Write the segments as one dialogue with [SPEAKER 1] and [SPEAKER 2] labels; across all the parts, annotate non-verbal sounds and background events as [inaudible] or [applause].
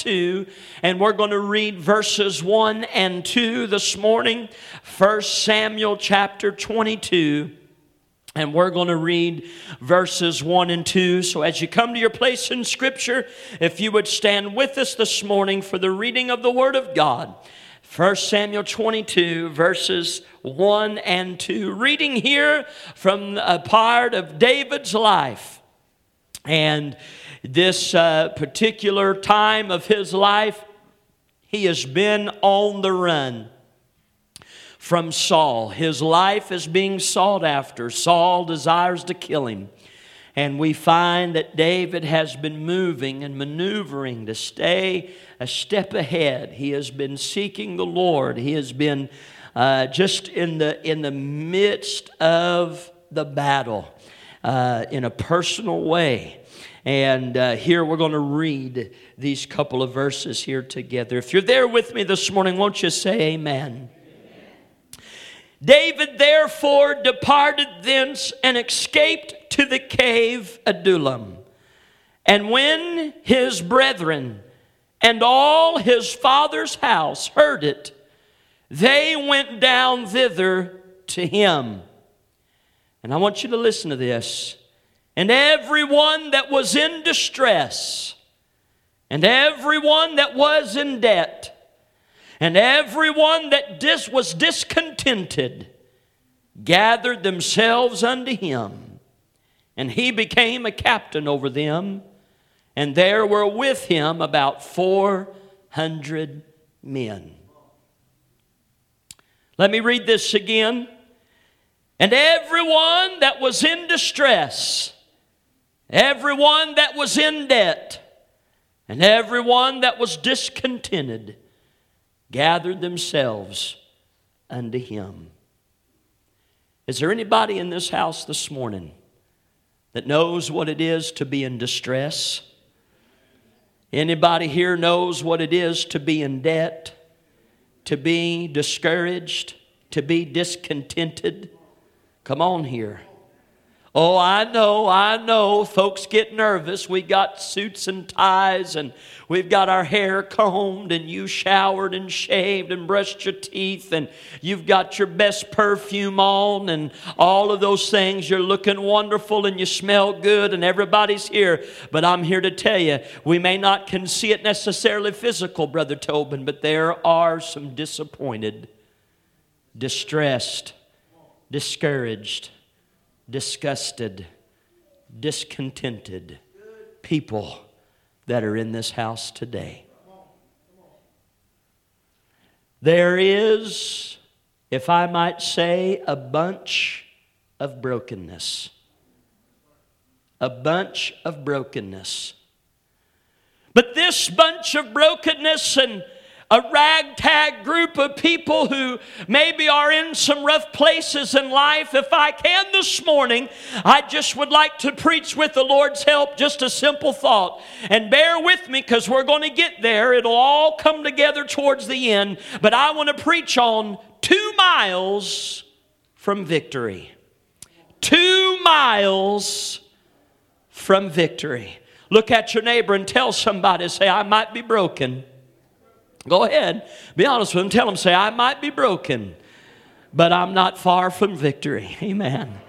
[SPEAKER 1] 22, and we're going to read verses 1 and 2 this morning. 1 Samuel chapter 22. And we're going to read verses 1 and 2. So, as you come to your place in Scripture, if you would stand with us this morning for the reading of the Word of God. 1 Samuel 22, verses 1 and 2. Reading here from a part of David's life. And this uh, particular time of his life, he has been on the run from Saul. His life is being sought after. Saul desires to kill him. And we find that David has been moving and maneuvering to stay a step ahead. He has been seeking the Lord. He has been uh, just in the, in the midst of the battle uh, in a personal way. And uh, here we're going to read these couple of verses here together. If you're there with me this morning, won't you say amen? David therefore departed thence and escaped to the cave Adullam. And when his brethren and all his father's house heard it, they went down thither to him. And I want you to listen to this. And everyone that was in distress, and everyone that was in debt, and everyone that dis- was discontented gathered themselves unto him. And he became a captain over them and there were with him about 400 men. Let me read this again. And everyone that was in distress, everyone that was in debt, and everyone that was discontented gathered themselves unto him. Is there anybody in this house this morning that knows what it is to be in distress? Anybody here knows what it is to be in debt, to be discouraged, to be discontented? Come on here. Oh, I know, I know. Folks get nervous. We got suits and ties, and we've got our hair combed, and you showered and shaved and brushed your teeth, and you've got your best perfume on, and all of those things. You're looking wonderful, and you smell good, and everybody's here. But I'm here to tell you, we may not can see it necessarily physical, Brother Tobin, but there are some disappointed, distressed, discouraged disgusted, discontented people that are in this house today. There is, if I might say, a bunch of brokenness. A bunch of brokenness. But this bunch of brokenness and a ragtag group of people who maybe are in some rough places in life. If I can this morning, I just would like to preach with the Lord's help just a simple thought. And bear with me because we're going to get there. It'll all come together towards the end. But I want to preach on two miles from victory. Two miles from victory. Look at your neighbor and tell somebody, say, I might be broken Go ahead, be honest with them. Tell them, say, I might be broken, but I'm not far from victory. [laughs] Amen.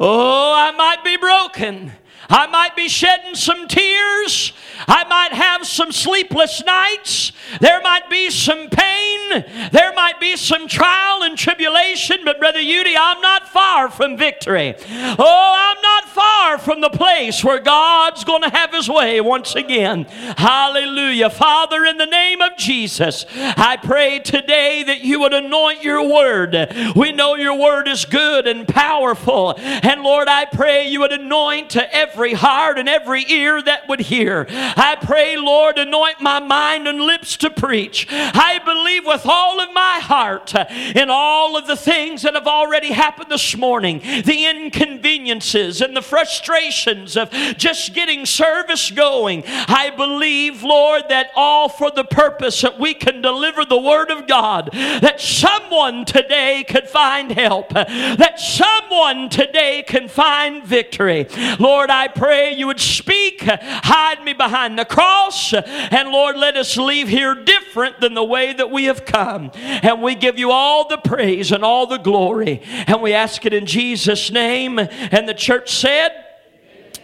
[SPEAKER 1] Oh, I might be broken. I might be shedding some tears. I might have some sleepless nights. There might be some pain. There might be some trial and tribulation. But, Brother Udy, I'm not far from victory. Oh, I'm not far from the place where God's going to have His way once again. Hallelujah. Father, in the name of Jesus, I pray today that you would anoint your word. We know your word is good and powerful. And Lord, I pray you would anoint to every heart and every ear that would hear. I pray, Lord, anoint my mind and lips to preach. I believe with all of my heart uh, in all of the things that have already happened this morning, the inconveniences and the frustrations of just getting service going. I believe, Lord, that all for the purpose that we can deliver the Word of God, that someone today could find help, that someone today can find victory. Lord, I pray you would speak, hide me behind the cross, and Lord, let us leave here different than the way that we have come. And we give you all the praise and all the glory. And we ask it in Jesus' name. And the church said,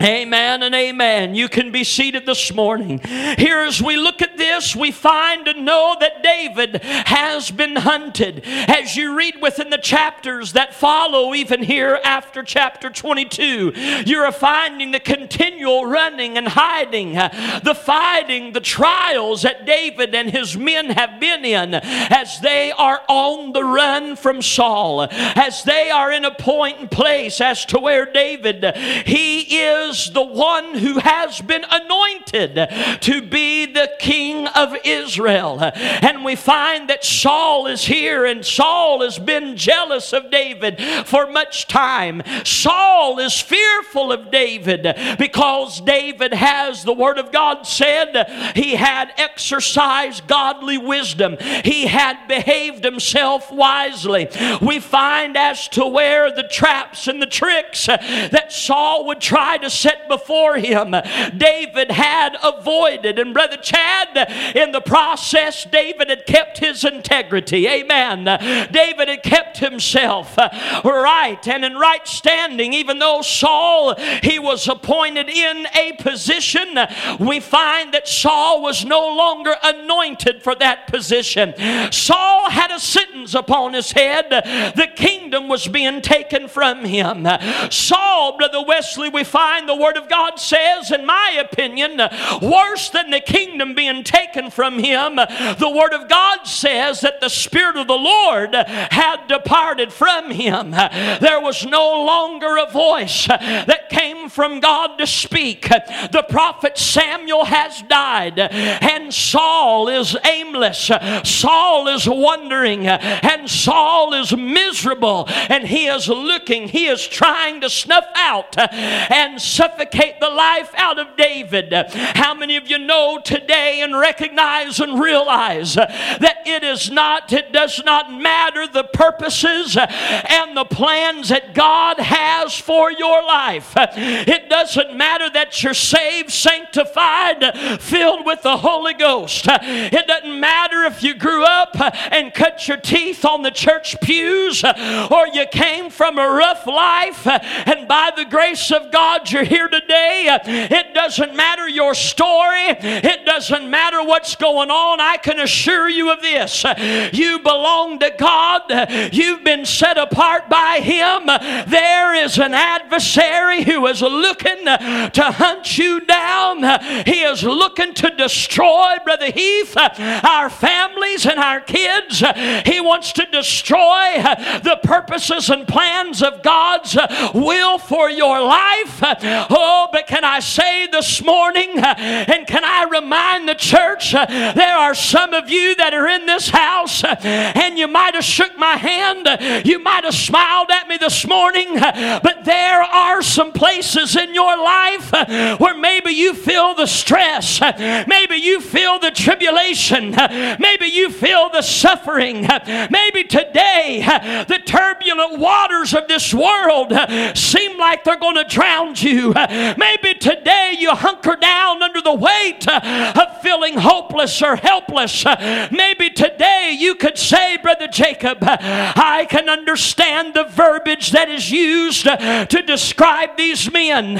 [SPEAKER 1] Amen and amen. You can be seated this morning. Here, as we look at this, we find and know that David has been hunted. As you read within the chapters that follow, even here after chapter 22, you're finding the continual running and hiding, the fighting, the trials that David and his men have been in as they are on the run from Saul, as they are in a point and place as to where David, he is is the one who has been anointed to be the king of Israel. And we find that Saul is here, and Saul has been jealous of David for much time. Saul is fearful of David because David has, the Word of God said, he had exercised godly wisdom, he had behaved himself wisely. We find as to where the traps and the tricks that Saul would try to set before him, David had avoided. And Brother Chad, in the process, David had kept his integrity. Amen. David had kept himself uh, right and in right standing, even though Saul, he was appointed in a position, we find that Saul was no longer anointed for that position. Saul had a sentence upon his head. The kingdom was being taken from him. Saul, Brother Wesley, we find the word of God says, in my opinion, worse than the kingdom being taken from him, the Word of God says that the Spirit of the Lord had departed from him. There was no longer a voice that came from God to speak. The prophet Samuel has died, and Saul is aimless. Saul is wandering, and Saul is miserable, and he is looking, he is trying to snuff out and suffocate the life out of David. How many of you know today and recognize and realize that it is not, it does not matter the purposes and the plans that God has for your life. It doesn't matter that you're saved, sanctified, filled with the Holy Ghost. It doesn't matter if you grew up and cut your teeth on the church pews or you came from a rough life and by the grace of God you're here today. It doesn't matter your story, it doesn't matter what's going on. I can assure you of this you belong to God, you've been set apart by Him. There is an adversary who is looking to hunt you down, he is looking to destroy, Brother Heath, our families and our kids. He wants to destroy the purposes and plans of God's will for your life. Oh, but can I say this morning, uh, and can I remind the church, uh, there are some of you that are in this house, uh, and you might have shook my hand, you might have smiled at me this morning, but there are some places in your life where maybe you feel the stress, maybe you feel the tribulation, maybe you feel the suffering, maybe today the turbulent waters of this world seem like they're going to drown you. Maybe today you hunker down under the weight of feeling hopeless or helpless. Maybe today you could say, Brother Jacob, I can understand the verbiage that is used to describe these men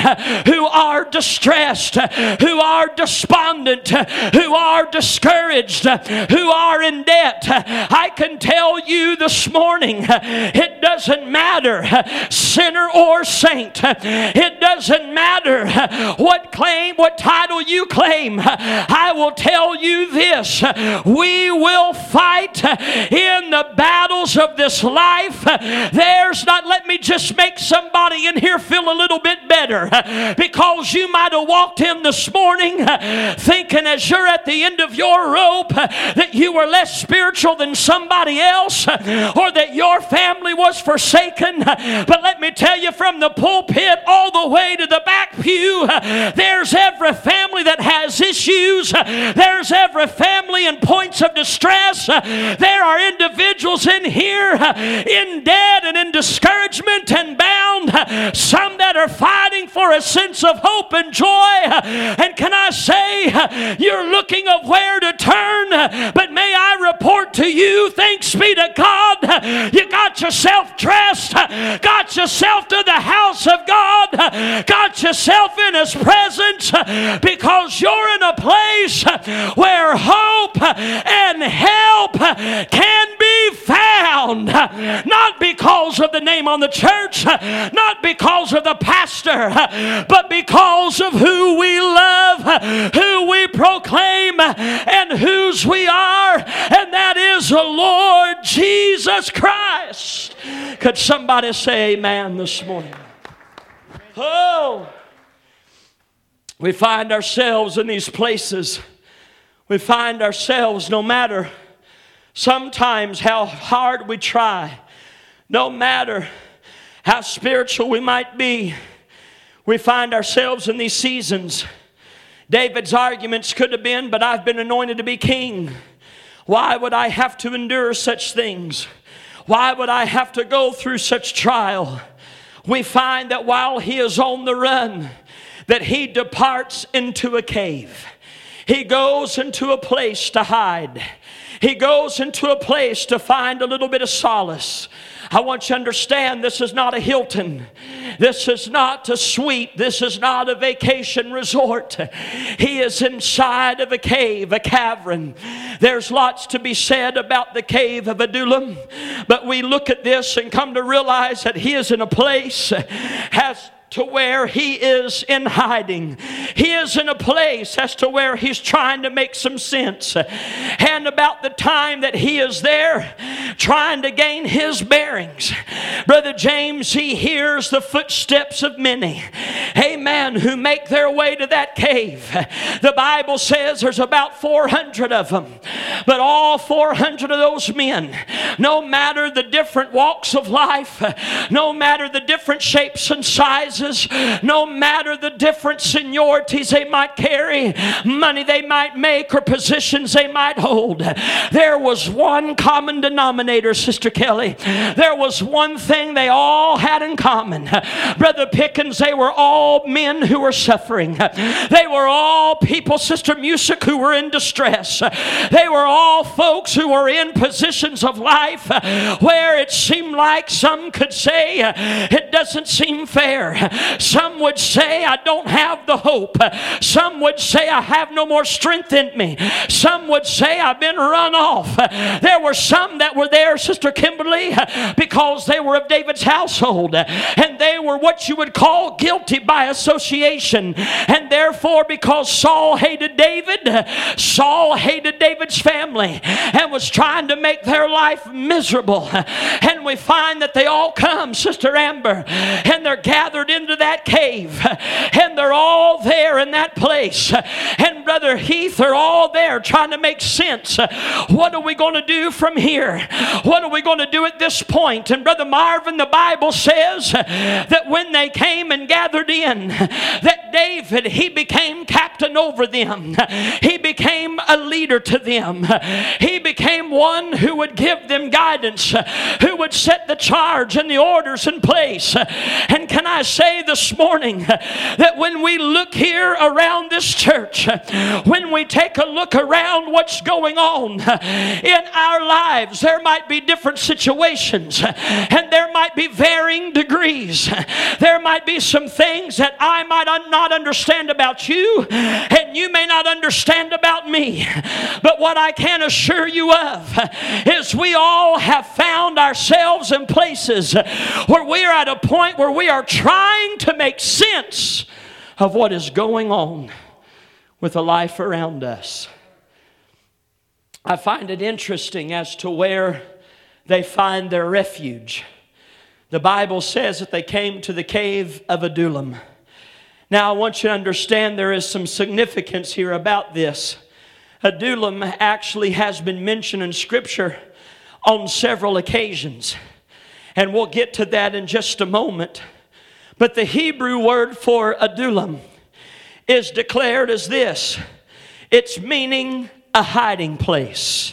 [SPEAKER 1] who are distressed, who are despondent, who are discouraged, who are in debt. I can tell you this morning, it doesn't matter, sinner or saint, it doesn't matter what claim, what title you claim. I will tell tell you this we will fight in the battles of this life. There's not, let me just make somebody in here feel a little bit better because you might have walked in this morning thinking as you're at the end of your rope that you were less spiritual than somebody else or that your family was forsaken. But let me tell you from the pulpit all the way to the back pew, there's every family that has issues, there's every family in points of distress. There are individuals in here in debt and in discouragement and bound, some that are fighting for a sense of hope and joy. And can I say, you're looking of where to turn, but may I report to you, thanks be to God, you got yourself dressed, got yourself to the house of God, got yourself in His presence because you're in a place where hope and help can be found. Not because of the name on the church, not because of the pastor, but because of who we love, who we proclaim, and whose we are, and that is the Lord Jesus Christ. Could somebody say amen this morning? Oh, we find ourselves in these places. We find ourselves, no matter sometimes how hard we try, no matter how spiritual we might be, we find ourselves in these seasons. David's arguments could have been, but I've been anointed to be king. Why would I have to endure such things? Why would I have to go through such trial? We find that while he is on the run, that he departs into a cave. He goes into a place to hide. He goes into a place to find a little bit of solace. I want you to understand this is not a Hilton. This is not a suite. This is not a vacation resort. He is inside of a cave, a cavern. There's lots to be said about the cave of Adullam, but we look at this and come to realize that he is in a place, has to where he is in hiding. He is in a place as to where he's trying to make some sense. And about the time that he is there, trying to gain his bearings, Brother James, he hears the footsteps of many, amen, who make their way to that cave. The Bible says there's about 400 of them, but all 400 of those men, no matter the different walks of life, no matter the different shapes and sizes, no matter the different seniorities they might carry, money they might make, or positions they might hold. There was one common denominator, Sister Kelly. There was one thing they all had in common. Brother Pickens, they were all men who were suffering. They were all people, Sister Music, who were in distress. They were all folks who were in positions of life where it seemed like some could say it doesn't seem fair. Some would say, I don't have the hope. Some would say, I have no more strength in me. Some would say, I've been run off. There were some that were there, Sister Kimberly, because they were of David's household and they were what you would call guilty by association. And therefore, because Saul hated David, Saul hated David's family and was trying to make their life miserable. And we find that they all come, Sister Amber, and they're gathered into that cave and they're all there in that place. And Brother Heath, they're all there trying to make sense. What are we going to do from here? What are we going to do at this point? And Brother Marvin, the Bible says that when they came and gathered in, that David, he became captain over them. He became a leader to them. He became one who would give them guidance, who would set the charge and the orders in place. And can I say this morning that when we look here around this church, when we take a look around what's going on in our lives, there might be different situations and there might be varying degrees. There might be some things that I might not understand about you and you may not understand about me. But what I can assure you of is we all have found ourselves in places where we are at a point where we are trying to make sense of what is going on with the life around us. I find it interesting as to where they find their refuge. The Bible says that they came to the cave of Adullam. Now, I want you to understand there is some significance here about this. Adullam actually has been mentioned in Scripture on several occasions, and we'll get to that in just a moment. But the Hebrew word for Adullam is declared as this it's meaning a hiding place.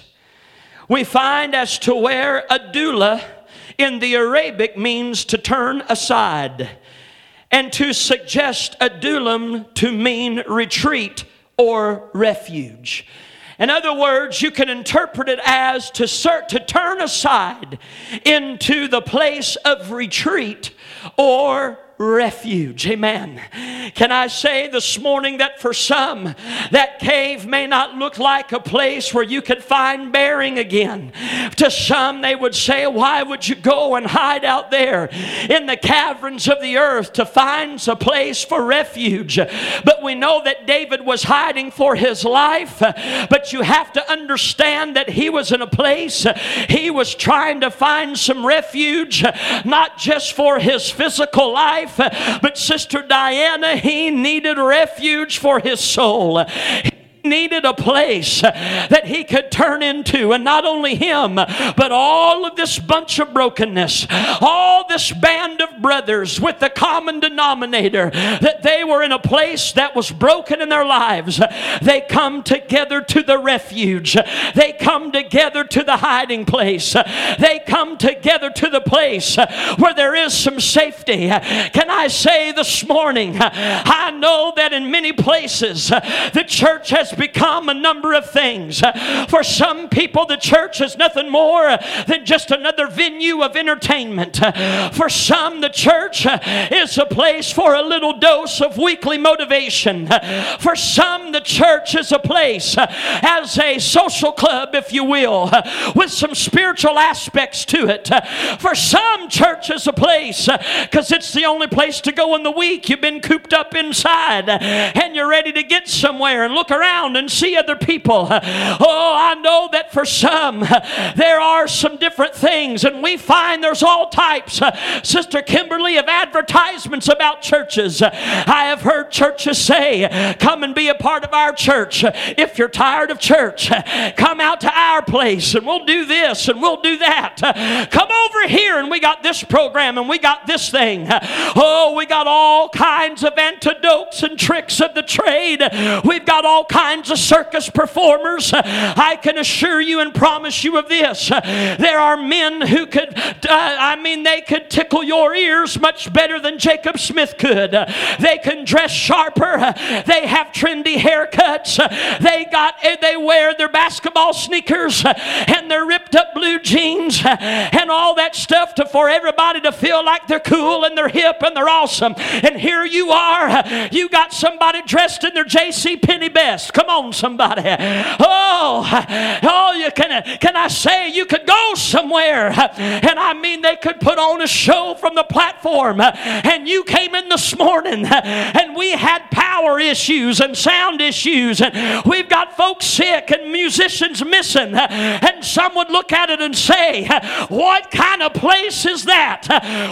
[SPEAKER 1] We find as to where Adullam in the Arabic means to turn aside and to suggest Adullam to mean retreat or refuge. In other words, you can interpret it as to, cert, to turn aside into the place of retreat or refuge. Amen. Can I say this morning that for some, that cave may not look like a place where you could find bearing again. To some, they would say, Why would you go and hide out there in the caverns of the earth to find a place for refuge? But we know that David was hiding for his life. But you have to understand that he was in a place, he was trying to find some refuge, not just for his physical life life. But Sister Diana, he needed refuge for his soul. Needed a place that he could turn into. And not only him, but all of this bunch of brokenness, all this band of brothers with the common denominator that they were in a place that was broken in their lives. They come together to the refuge, they come together to the hiding place, they come together to the place where there is some safety. Can I say this morning, I know that in many places the church has become a number of things. For some people, the church is nothing more than just another venue of entertainment. For some, the church is a place for a little dose of weekly motivation. For some, the church is a place as a social club, if you will, with some spiritual aspects to it. For some, church is a place because it's the only place to go in the week. You've been cooped up inside and you're ready to get somewhere and look around around and see other people. Oh, I know that for some, there are some different things, and we find there's all types, Sister Kimberly, of advertisements about churches. I have heard churches say, Come and be a part of our church. If you're tired of church, come out to our place and we'll do this and we'll do that. Come over here and we got this program and we got this thing. Oh, we got all kinds of antidotes and tricks of the trade. We've got all kinds kinds of circus performers. I can assure you and promise you of this. There are men who could, uh, I mean, they could tickle your ears much better than Jacob Smith could. They can dress sharper. They have trendy haircuts. They got, they wear their basketball sneakers and their ripped up blue jeans and all that stuff to, for everybody to feel like they're cool and they're hip and they're awesome. And here you are, you got somebody dressed in their J.C. Penney best. Come on, somebody. Oh, oh, you can, can I say you could go somewhere and I mean they could put on a show from the platform and you came in this morning and we had power issues and sound issues and we've got folks sick and musicians missing and some would look at it and say, What kind of place is that?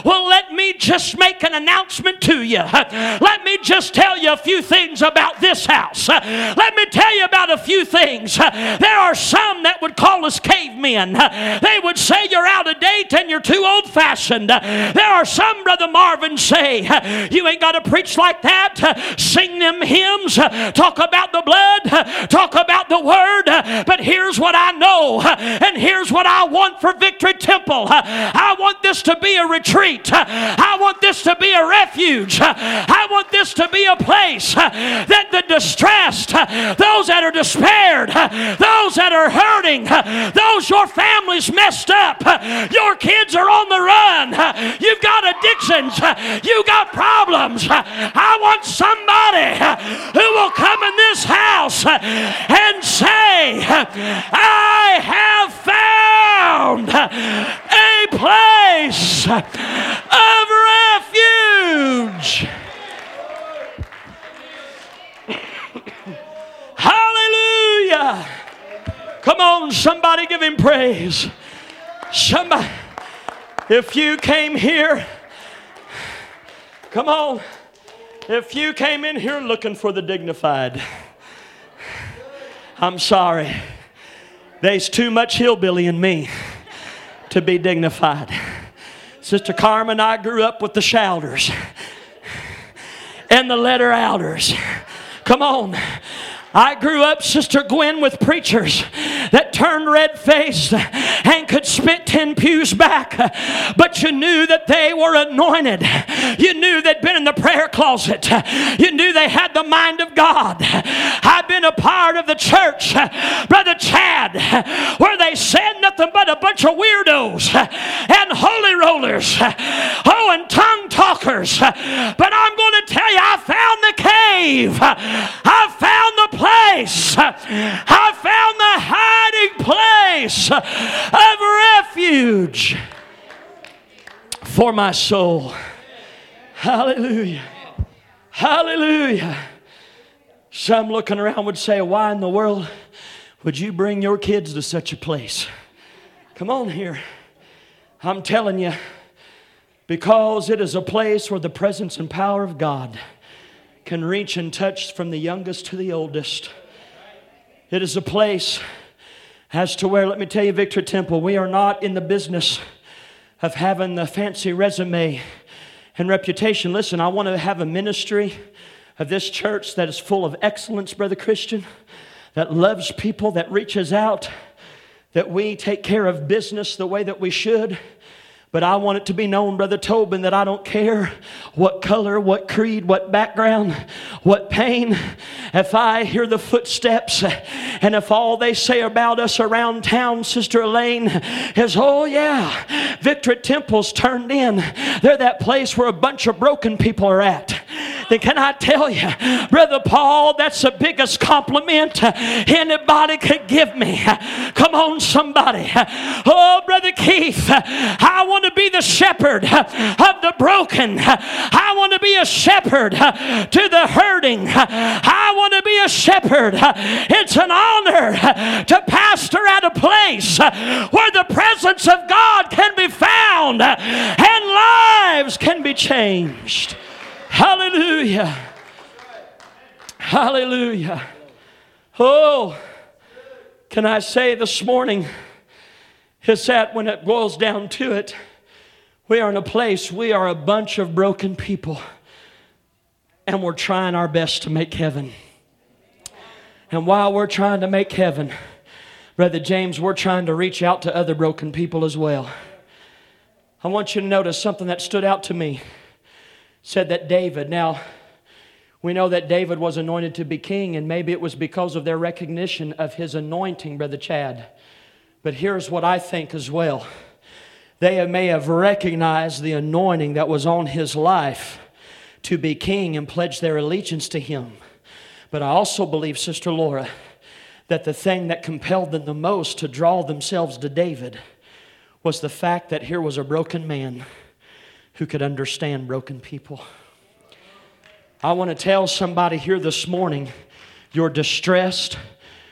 [SPEAKER 1] Well, let me just make an announcement to you. Let me just tell you a few things about this house. Let me tell you about a few things. There are some that would call us cavemen. They would say you're out of date and you're too old fashioned. There are some, Brother Marvin, say you ain't got to preach like that. Sing them hymns. Talk about the blood. Talk about the word. But here's what I know, and here's what I want for Victory Temple. I want this to be a retreat. I want this to be a refuge. I want this to be a place that the distressed, those that are despaired, those that are hurting, those your family's messed up, your kids are on the run, you've got addictions, you've got problems. I want somebody who will come in this house and say, I have found a place of refuge. Hallelujah. Come on, somebody give him praise. Somebody, if you came here, come on. If you came in here looking for the dignified, I'm sorry. There's too much hillbilly in me to be dignified. Sister Carmen I grew up with the shouters and the letter outers. Come on. I grew up, Sister Gwen, with preachers that turned red faced and could spit 10 pews back, but you knew that they were anointed. You knew they'd been in the prayer closet. You knew they had the mind of God. I've been a part of the church, Brother Chad, where they said nothing but a bunch of weirdos and holy rollers. Oh, and tongue talkers. But I'm going to tell you, I found the cave. I found the place. I found the hiding place of refuge for my soul. Hallelujah. Hallelujah. Some looking around would say, Why in the world would you bring your kids to such a place? Come on here. I'm telling you, because it is a place where the presence and power of God can reach and touch from the youngest to the oldest. It is a place as to where, let me tell you, Victory Temple, we are not in the business of having the fancy resume and reputation. Listen, I want to have a ministry of this church that is full of excellence, Brother Christian, that loves people, that reaches out, that we take care of business the way that we should. But I want it to be known, Brother Tobin, that I don't care what color, what creed, what background, what pain. If I hear the footsteps and if all they say about us around town, Sister Elaine, is, oh yeah, Victory Temple's turned in. They're that place where a bunch of broken people are at. Then can I tell you, Brother Paul, that's the biggest compliment anybody could give me. Come on, somebody. Oh, Brother Keith, I want to be the shepherd of the broken. I want to be a shepherd to the hurting. I want to be a shepherd. It's an honor to pastor at a place where the presence of God can be found and lives can be changed. Hallelujah. Hallelujah. Oh, can I say this morning is that when it boils down to it, we are in a place, we are a bunch of broken people, and we're trying our best to make heaven. And while we're trying to make heaven, Brother James, we're trying to reach out to other broken people as well. I want you to notice something that stood out to me. Said that David, now, we know that David was anointed to be king, and maybe it was because of their recognition of his anointing, Brother Chad. But here's what I think as well they may have recognized the anointing that was on his life to be king and pledged their allegiance to him. But I also believe, Sister Laura, that the thing that compelled them the most to draw themselves to David was the fact that here was a broken man who could understand broken people. I want to tell somebody here this morning you're distressed,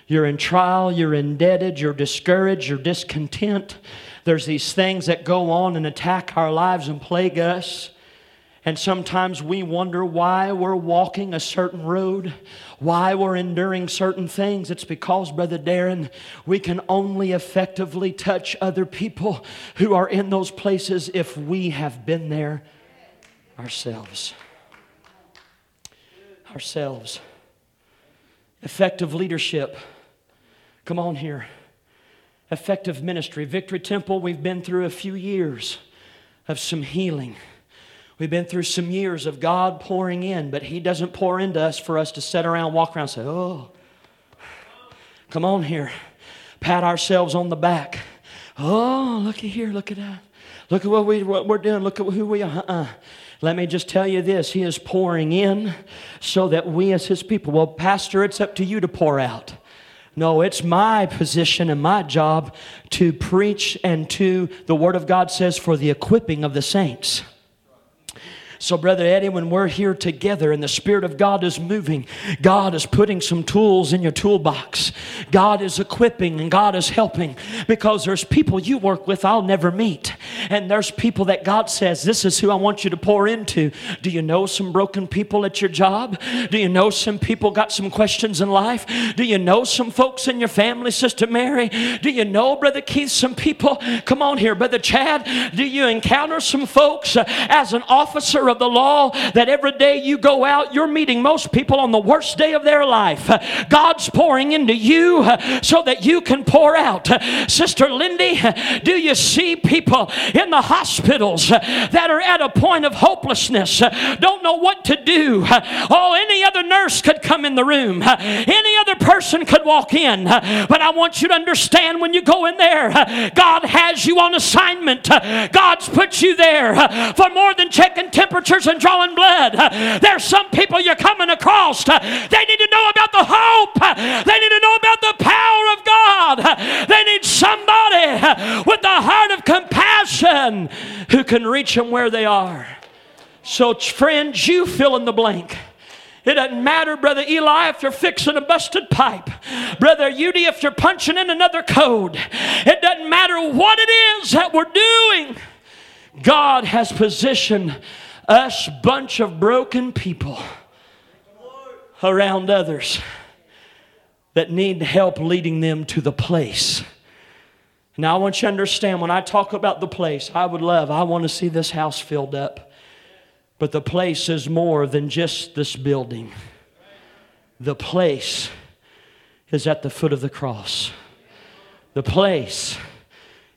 [SPEAKER 1] you're in trial, you're indebted, you're discouraged, you're discontent. There's these things that go on and attack our lives and plague us. And sometimes we wonder why we're walking a certain road, why we're enduring certain things. It's because, Brother Darren, we can only effectively touch other people who are in those places if we have been there ourselves. Ourselves. Effective leadership. Come on here effective ministry. Victory Temple, we've been through a few years of some healing. We've been through some years of God pouring in, but He doesn't pour into us for us to sit around, walk around, say, Oh, come on here. Pat ourselves on the back. Oh, looky here, look at that. Look at what, we, what we're doing. Look at who we are. Uh-uh. Let me just tell you this He is pouring in so that we, as His people, well, Pastor, it's up to you to pour out. No, it's my position and my job to preach and to, the Word of God says, for the equipping of the saints. So, Brother Eddie, when we're here together and the Spirit of God is moving, God is putting some tools in your toolbox. God is equipping and God is helping because there's people you work with I'll never meet. And there's people that God says, This is who I want you to pour into. Do you know some broken people at your job? Do you know some people got some questions in life? Do you know some folks in your family, Sister Mary? Do you know, Brother Keith, some people? Come on here, Brother Chad. Do you encounter some folks uh, as an officer of the law that every day you go out, you're meeting most people on the worst day of their life? God's pouring into you so that you can pour out. Sister Lindy, do you see people in the hospitals that are at a point of hopelessness, don't know what to do? Oh, any other nurse could come in the room, any other person could walk in. But I want you to understand when you go in there, God has you on assignment. God's put you there for more than checking and drawing blood. There's some people you're coming across. They need to know about the hope. They need to know about the power of God. They need somebody with the heart of compassion who can reach them where they are. So, friends, you fill in the blank. It doesn't matter, Brother Eli, if you're fixing a busted pipe. Brother Udi, if you're punching in another code. It doesn't matter what it is that we're doing. God has positioned us bunch of broken people around others that need help leading them to the place. Now, I want you to understand when I talk about the place, I would love, I want to see this house filled up. But the place is more than just this building. The place is at the foot of the cross. The place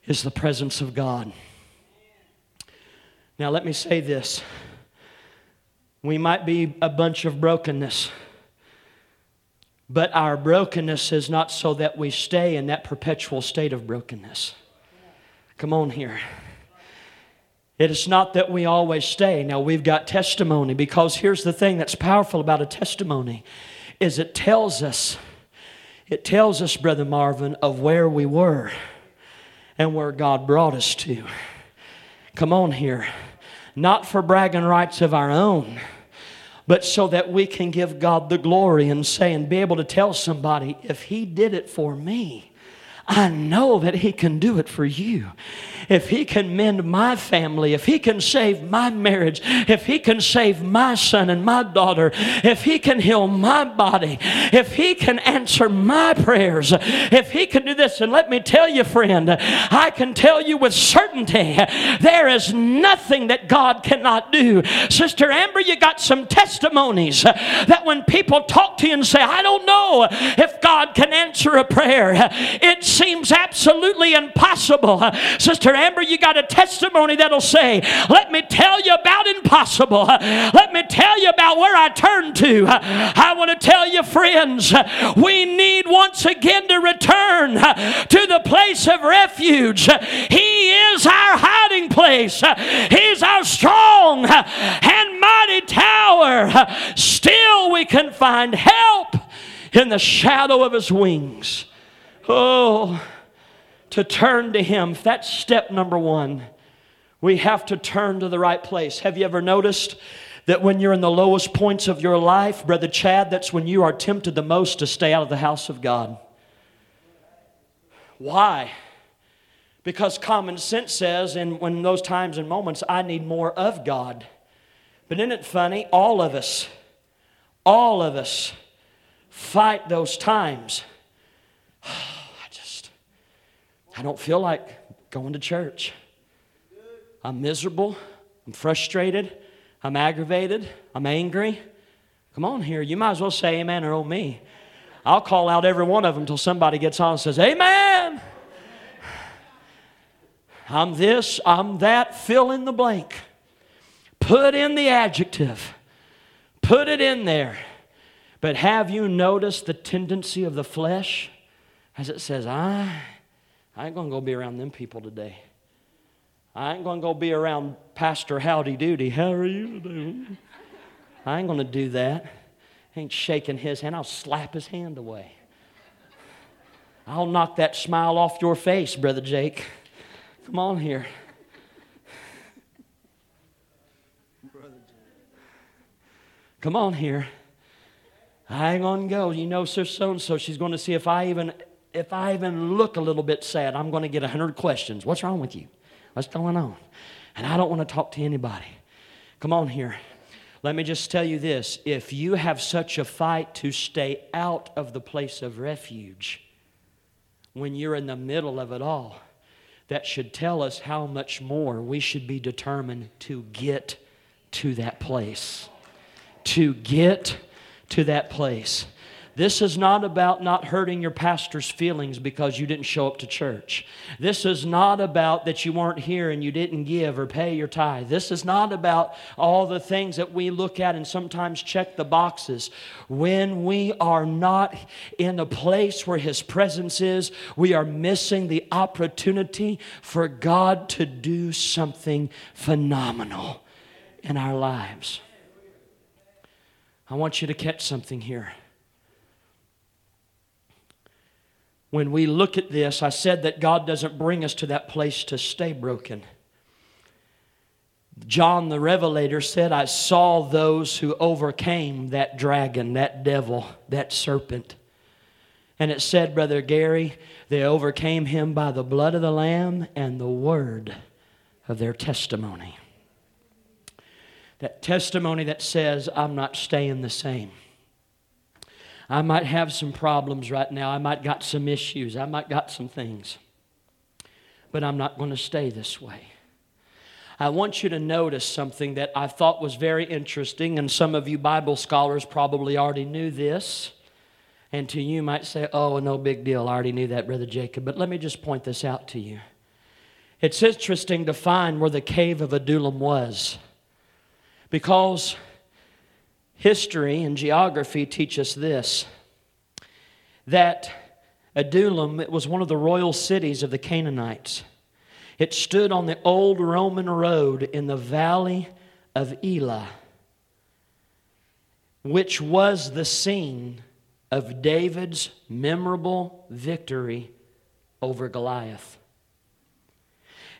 [SPEAKER 1] is the presence of God. Now, let me say this. We might be a bunch of brokenness, but our brokenness is not so that we stay in that perpetual state of brokenness. Come on here. It is not that we always stay. Now we've got testimony because here's the thing that's powerful about a testimony is it tells us it tells us brother Marvin of where we were and where God brought us to. Come on here. Not for bragging rights of our own, but so that we can give God the glory and say and be able to tell somebody if he did it for me, I know that He can do it for you. If He can mend my family, if He can save my marriage, if He can save my son and my daughter, if He can heal my body, if He can answer my prayers, if He can do this, and let me tell you, friend, I can tell you with certainty there is nothing that God cannot do. Sister Amber, you got some testimonies that when people talk to you and say, I don't know if God can answer a prayer, it seems absolutely impossible. Sister Amber, you got a testimony that'll say, Let me tell you about impossible. Let me tell you about where I turned to. I want to tell you, friends, we need once again to return to the place of refuge. He is our hiding place, He's our strong and mighty tower. Still, we can find help in the shadow of His wings. Oh, to turn to Him. That's step number one. We have to turn to the right place. Have you ever noticed that when you're in the lowest points of your life, Brother Chad, that's when you are tempted the most to stay out of the house of God? Why? Because common sense says, and when those times and moments, I need more of God. But isn't it funny? All of us, all of us fight those times. [sighs] I don't feel like going to church. I'm miserable. I'm frustrated. I'm aggravated. I'm angry. Come on here. You might as well say amen or oh me. I'll call out every one of them until somebody gets on and says, Amen. I'm this, I'm that, fill in the blank. Put in the adjective. Put it in there. But have you noticed the tendency of the flesh? As it says, I, I ain't going to go be around them people today. I ain't going to go be around Pastor Howdy Doody. How are you today? I ain't going to do that. I ain't shaking his hand. I'll slap his hand away. I'll knock that smile off your face, Brother Jake. Come on here. Come on here. I ain't gonna go. You know, Sir So and so, she's going to see if I even if I even look a little bit sad, I'm going to get a hundred questions. What's wrong with you? What's going on? And I don't want to talk to anybody. Come on here. Let me just tell you this if you have such a fight to stay out of the place of refuge when you're in the middle of it all, that should tell us how much more we should be determined to get to that place. To get to that place. This is not about not hurting your pastor's feelings because you didn't show up to church. This is not about that you weren't here and you didn't give or pay your tithe. This is not about all the things that we look at and sometimes check the boxes. When we are not in a place where His presence is, we are missing the opportunity for God to do something phenomenal in our lives. I want you to catch something here. When we look at this, I said that God doesn't bring us to that place to stay broken. John the Revelator said, I saw those who overcame that dragon, that devil, that serpent. And it said, Brother Gary, they overcame him by the blood of the Lamb and the word of their testimony. That testimony that says, I'm not staying the same. I might have some problems right now. I might got some issues. I might got some things. But I'm not going to stay this way. I want you to notice something that I thought was very interesting, and some of you Bible scholars probably already knew this. And to you might say, oh, no big deal. I already knew that, Brother Jacob. But let me just point this out to you. It's interesting to find where the cave of Adullam was. Because history and geography teach us this that Adullam it was one of the royal cities of the Canaanites. It stood on the old Roman road in the valley of Elah, which was the scene of David's memorable victory over Goliath.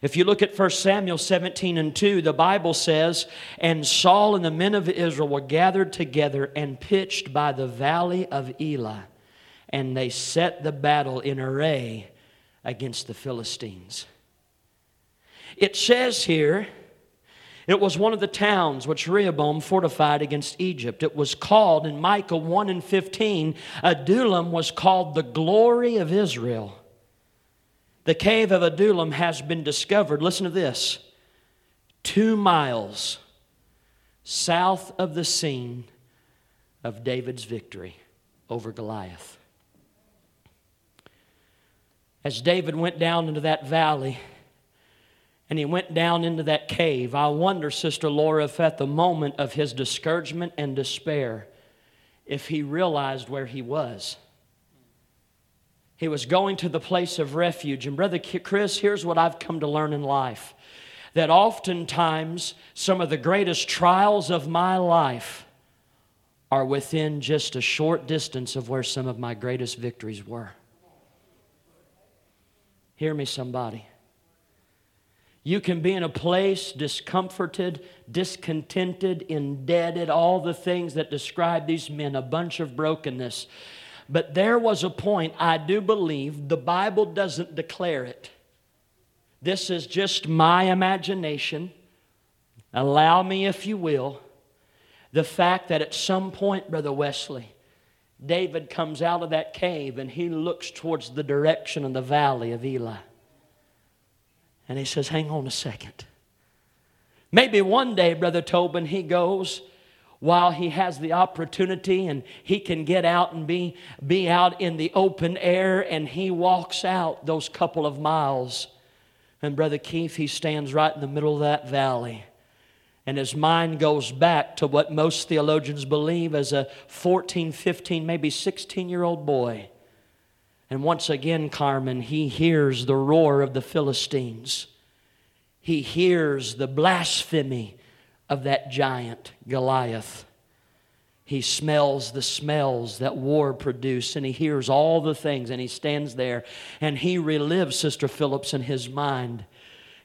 [SPEAKER 1] If you look at 1 Samuel 17 and 2, the Bible says, And Saul and the men of Israel were gathered together and pitched by the valley of Elah, and they set the battle in array against the Philistines. It says here, it was one of the towns which Rehoboam fortified against Egypt. It was called, in Micah 1 and 15, Adullam was called the glory of Israel. The cave of Adullam has been discovered, listen to this, two miles south of the scene of David's victory over Goliath. As David went down into that valley and he went down into that cave, I wonder, Sister Laura, if at the moment of his discouragement and despair, if he realized where he was. He was going to the place of refuge. And, Brother Chris, here's what I've come to learn in life that oftentimes some of the greatest trials of my life are within just a short distance of where some of my greatest victories were. Hear me, somebody. You can be in a place discomforted, discontented, indebted, all the things that describe these men, a bunch of brokenness. But there was a point, I do believe, the Bible doesn't declare it. This is just my imagination. Allow me, if you will, the fact that at some point, Brother Wesley, David comes out of that cave and he looks towards the direction of the valley of Elah. And he says, Hang on a second. Maybe one day, Brother Tobin, he goes while he has the opportunity and he can get out and be, be out in the open air and he walks out those couple of miles. And Brother Keith, he stands right in the middle of that valley. And his mind goes back to what most theologians believe as a 14, 15, maybe 16 year old boy. And once again, Carmen, he hears the roar of the Philistines. He hears the blasphemy of that giant, Goliath. He smells the smells that war produced and he hears all the things and he stands there and he relives Sister Phillips in his mind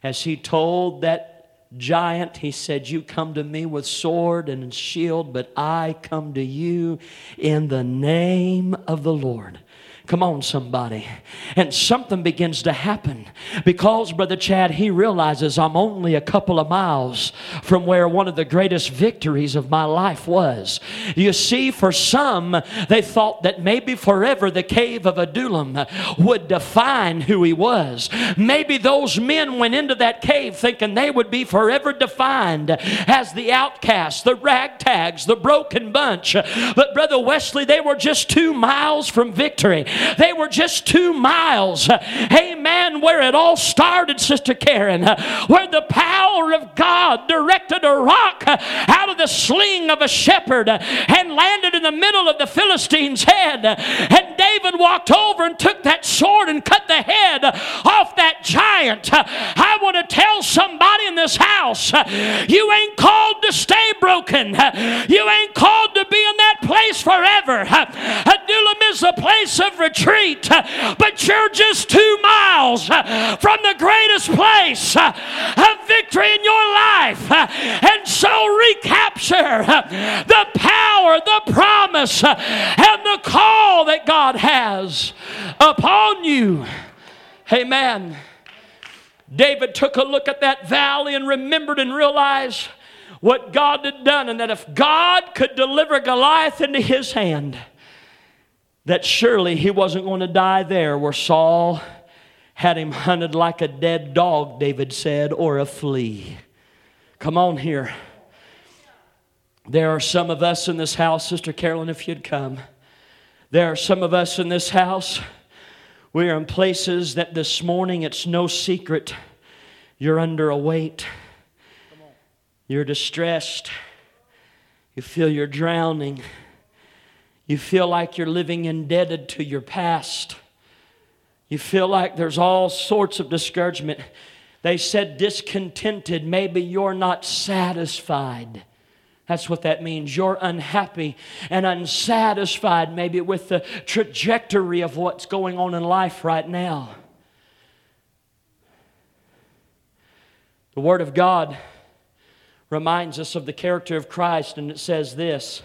[SPEAKER 1] as he told that giant. He said, You come to me with sword and shield, but I come to you in the name of the Lord. Come on, somebody. And something begins to happen because, Brother Chad, he realizes I'm only a couple of miles from where one of the greatest victories of my life was. You see, for some, they thought that maybe forever the cave of Adullam would define who he was. Maybe those men went into that cave thinking they would be forever defined as the outcasts, the ragtags, the broken bunch. But, Brother Wesley, they were just two miles from victory. They were just two miles, amen, where it all started, Sister Karen, where the power of God directed a rock out of the sling of a shepherd and landed in the middle of the Philistine's head. And David walked over and took that sword and cut the head off that giant. I want to tell somebody in this house you ain't called to stay broken, you ain't called to be in that place forever. Is a place of retreat, but you're just two miles uh, from the greatest place uh, of victory in your life. Uh, and so recapture the power, the promise, and the call that God has upon you. Amen. David took a look at that valley and remembered and realized what God had done, and that if God could deliver Goliath into his hand, that surely he wasn't going to die there where Saul had him hunted like a dead dog, David said, or a flea. Come on here. There are some of us in this house, Sister Carolyn, if you'd come. There are some of us in this house. We are in places that this morning it's no secret you're under a weight. You're distressed. You feel you're drowning. You feel like you're living indebted to your past. You feel like there's all sorts of discouragement. They said discontented. Maybe you're not satisfied. That's what that means. You're unhappy and unsatisfied, maybe with the trajectory of what's going on in life right now. The Word of God reminds us of the character of Christ, and it says this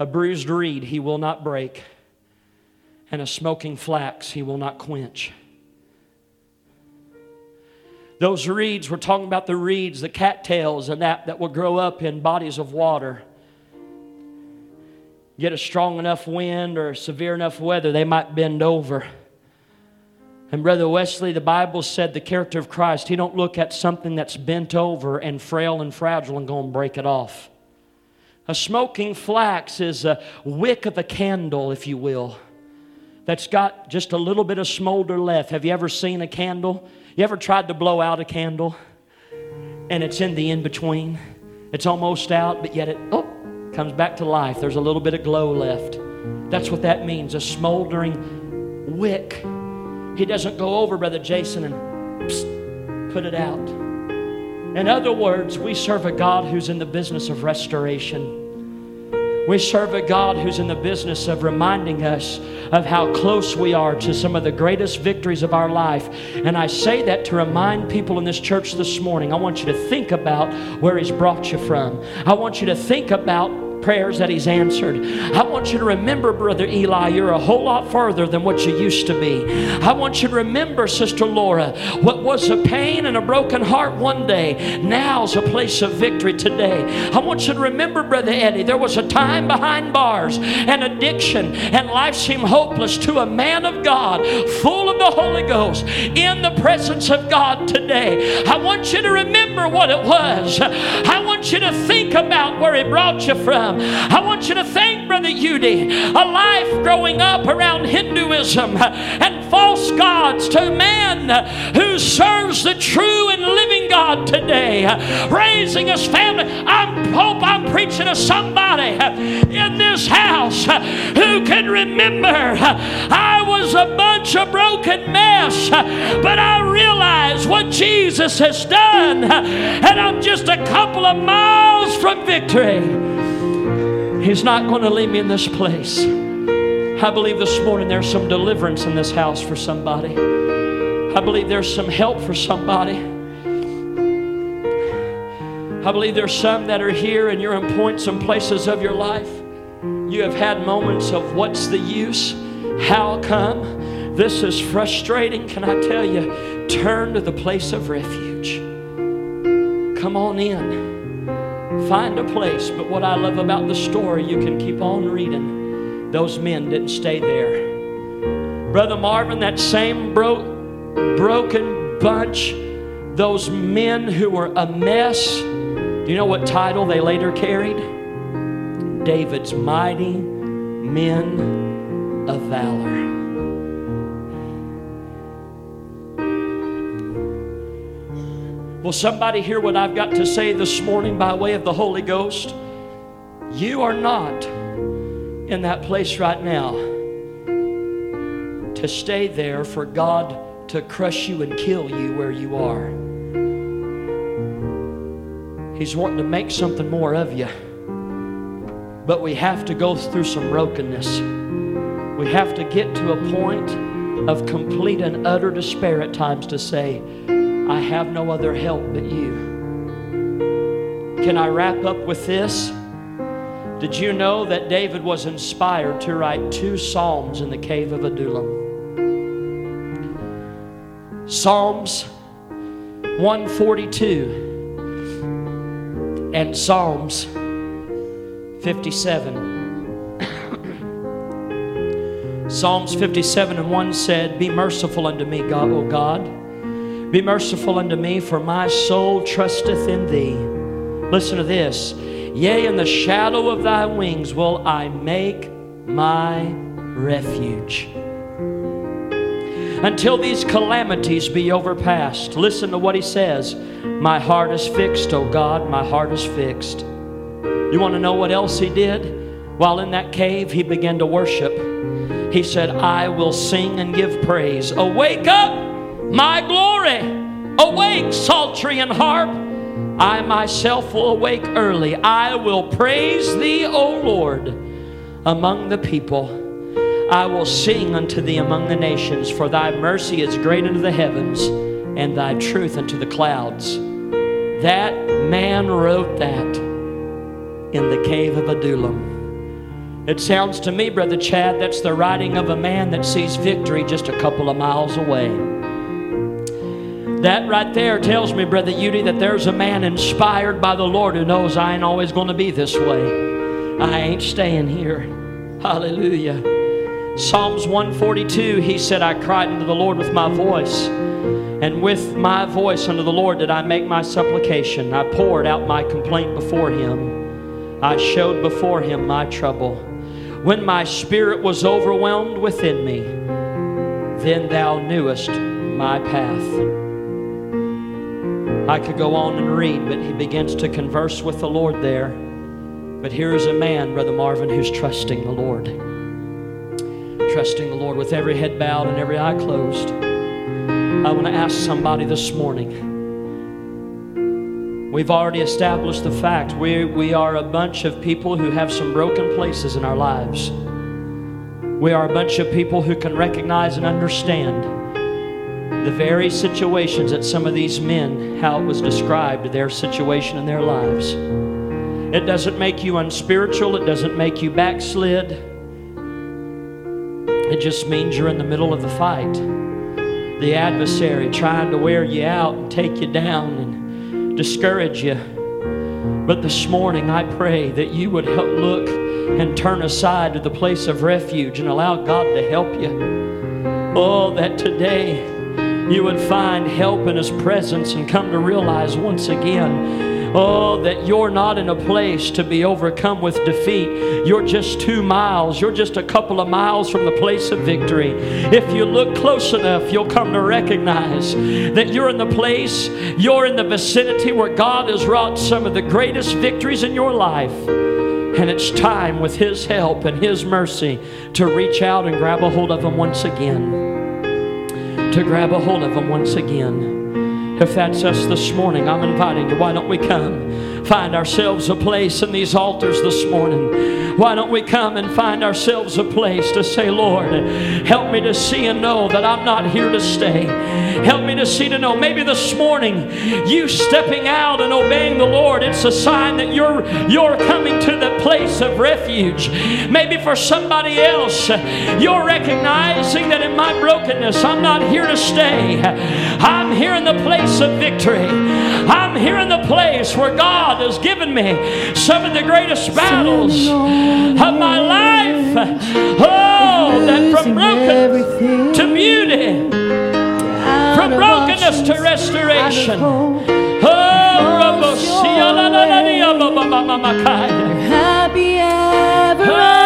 [SPEAKER 1] a bruised reed he will not break, and a smoking flax he will not quench. Those reeds, we're talking about the reeds, the cattails, and that that will grow up in bodies of water. Get a strong enough wind or severe enough weather, they might bend over. And Brother Wesley, the Bible said the character of Christ, he don't look at something that's bent over and frail and fragile and go and break it off. A smoking flax is a wick of a candle, if you will, that's got just a little bit of smolder left. Have you ever seen a candle? You ever tried to blow out a candle and it's in the in between? It's almost out, but yet it oh, comes back to life. There's a little bit of glow left. That's what that means a smoldering wick. He doesn't go over, Brother Jason, and psst, put it out. In other words, we serve a God who's in the business of restoration. We serve a God who's in the business of reminding us of how close we are to some of the greatest victories of our life. And I say that to remind people in this church this morning. I want you to think about where He's brought you from. I want you to think about prayers that He's answered. I want you to remember, Brother Eli, you're a whole lot further than what you used to be. I want you to remember, Sister Laura, what was a pain and a broken heart one day, now's a place of victory today. I want you to remember, Brother Eddie, there was a time behind bars and addiction, and life seemed hopeless to a man of God, full of the Holy Ghost, in the presence of God today. I want you to remember what it was. I want you to think about where He brought you from. I want you to think, Brother Udi, a life growing up around Hinduism and false gods to man who serves the true and living God today, raising his family. I hope I'm preaching to somebody in this house who can remember I was a bunch of broken mess, but I realize what Jesus has done, and I'm just a couple of miles from victory. He's not going to leave me in this place. I believe this morning there's some deliverance in this house for somebody. I believe there's some help for somebody. I believe there's some that are here and you're in points and places of your life. You have had moments of what's the use? How come? This is frustrating. Can I tell you? Turn to the place of refuge. Come on in. Find a place. But what I love about the story, you can keep on reading. Those men didn't stay there. Brother Marvin, that same bro- broken bunch, those men who were a mess, do you know what title they later carried? David's mighty men of valor. Will somebody hear what I've got to say this morning by way of the Holy Ghost? You are not in that place right now to stay there for God to crush you and kill you where you are. He's wanting to make something more of you. But we have to go through some brokenness. We have to get to a point of complete and utter despair at times to say, I have no other help but you. Can I wrap up with this? Did you know that David was inspired to write two Psalms in the cave of Adullam? Psalms 142 and Psalms 57. Psalms 57 and 1 said, Be merciful unto me, God, O God be merciful unto me, for my soul trusteth in thee. Listen to this. Yea, in the shadow of thy wings will I make my refuge. Until these calamities be overpassed. Listen to what he says. My heart is fixed, O God, my heart is fixed. You want to know what else he did? While in that cave, he began to worship. He said, I will sing and give praise. Awake up! My glory. Awake, psaltery and harp. I myself will awake early. I will praise thee, O Lord, among the people. I will sing unto thee among the nations, for thy mercy is great unto the heavens, and thy truth unto the clouds. That man wrote that in the cave of Adullam. It sounds to me, Brother Chad, that's the writing of a man that sees victory just a couple of miles away. That right there tells me, Brother Udy, that there's a man inspired by the Lord who knows I ain't always going to be this way. I ain't staying here. Hallelujah. Psalms 142, he said, I cried unto the Lord with my voice, and with my voice unto the Lord did I make my supplication. I poured out my complaint before him. I showed before him my trouble. When my spirit was overwhelmed within me, then thou knewest my path. I could go on and read, but he begins to converse with the Lord there. But here is a man, Brother Marvin, who's trusting the Lord. Trusting the Lord with every head bowed and every eye closed. I want to ask somebody this morning. We've already established the fact we, we are a bunch of people who have some broken places in our lives. We are a bunch of people who can recognize and understand the very situations that some of these men, how it was described, their situation in their lives. It doesn't make you unspiritual, it doesn't make you backslid. It just means you're in the middle of the fight. The adversary trying to wear you out and take you down and discourage you. But this morning, I pray that you would help look and turn aside to the place of refuge and allow God to help you. Oh, that today you would find help in His presence and come to realize once again. Oh, that you're not in a place to be overcome with defeat. You're just two miles. You're just a couple of miles from the place of victory. If you look close enough, you'll come to recognize that you're in the place, you're in the vicinity where God has wrought some of the greatest victories in your life. And it's time, with His help and His mercy, to reach out and grab a hold of them once again to grab a hold of them once again. If that's us this morning, I'm inviting you. Why don't we come? Find ourselves a place in these altars this morning Why don't we come and find ourselves a place to say, Lord, help me to see and know that I'm not here to stay. Help me to see to know. Maybe this morning, you stepping out and obeying the Lord, it's a sign that you're you're coming to the place of refuge. Maybe for somebody else, you're recognizing that in my brokenness, I'm not here to stay. I'm here in the place of victory. I'm here in the place where God has given me some of the greatest battles of my life. Oh, that from brokenness to beauty, from brokenness to restoration. Oh,
[SPEAKER 2] Happy ever oh,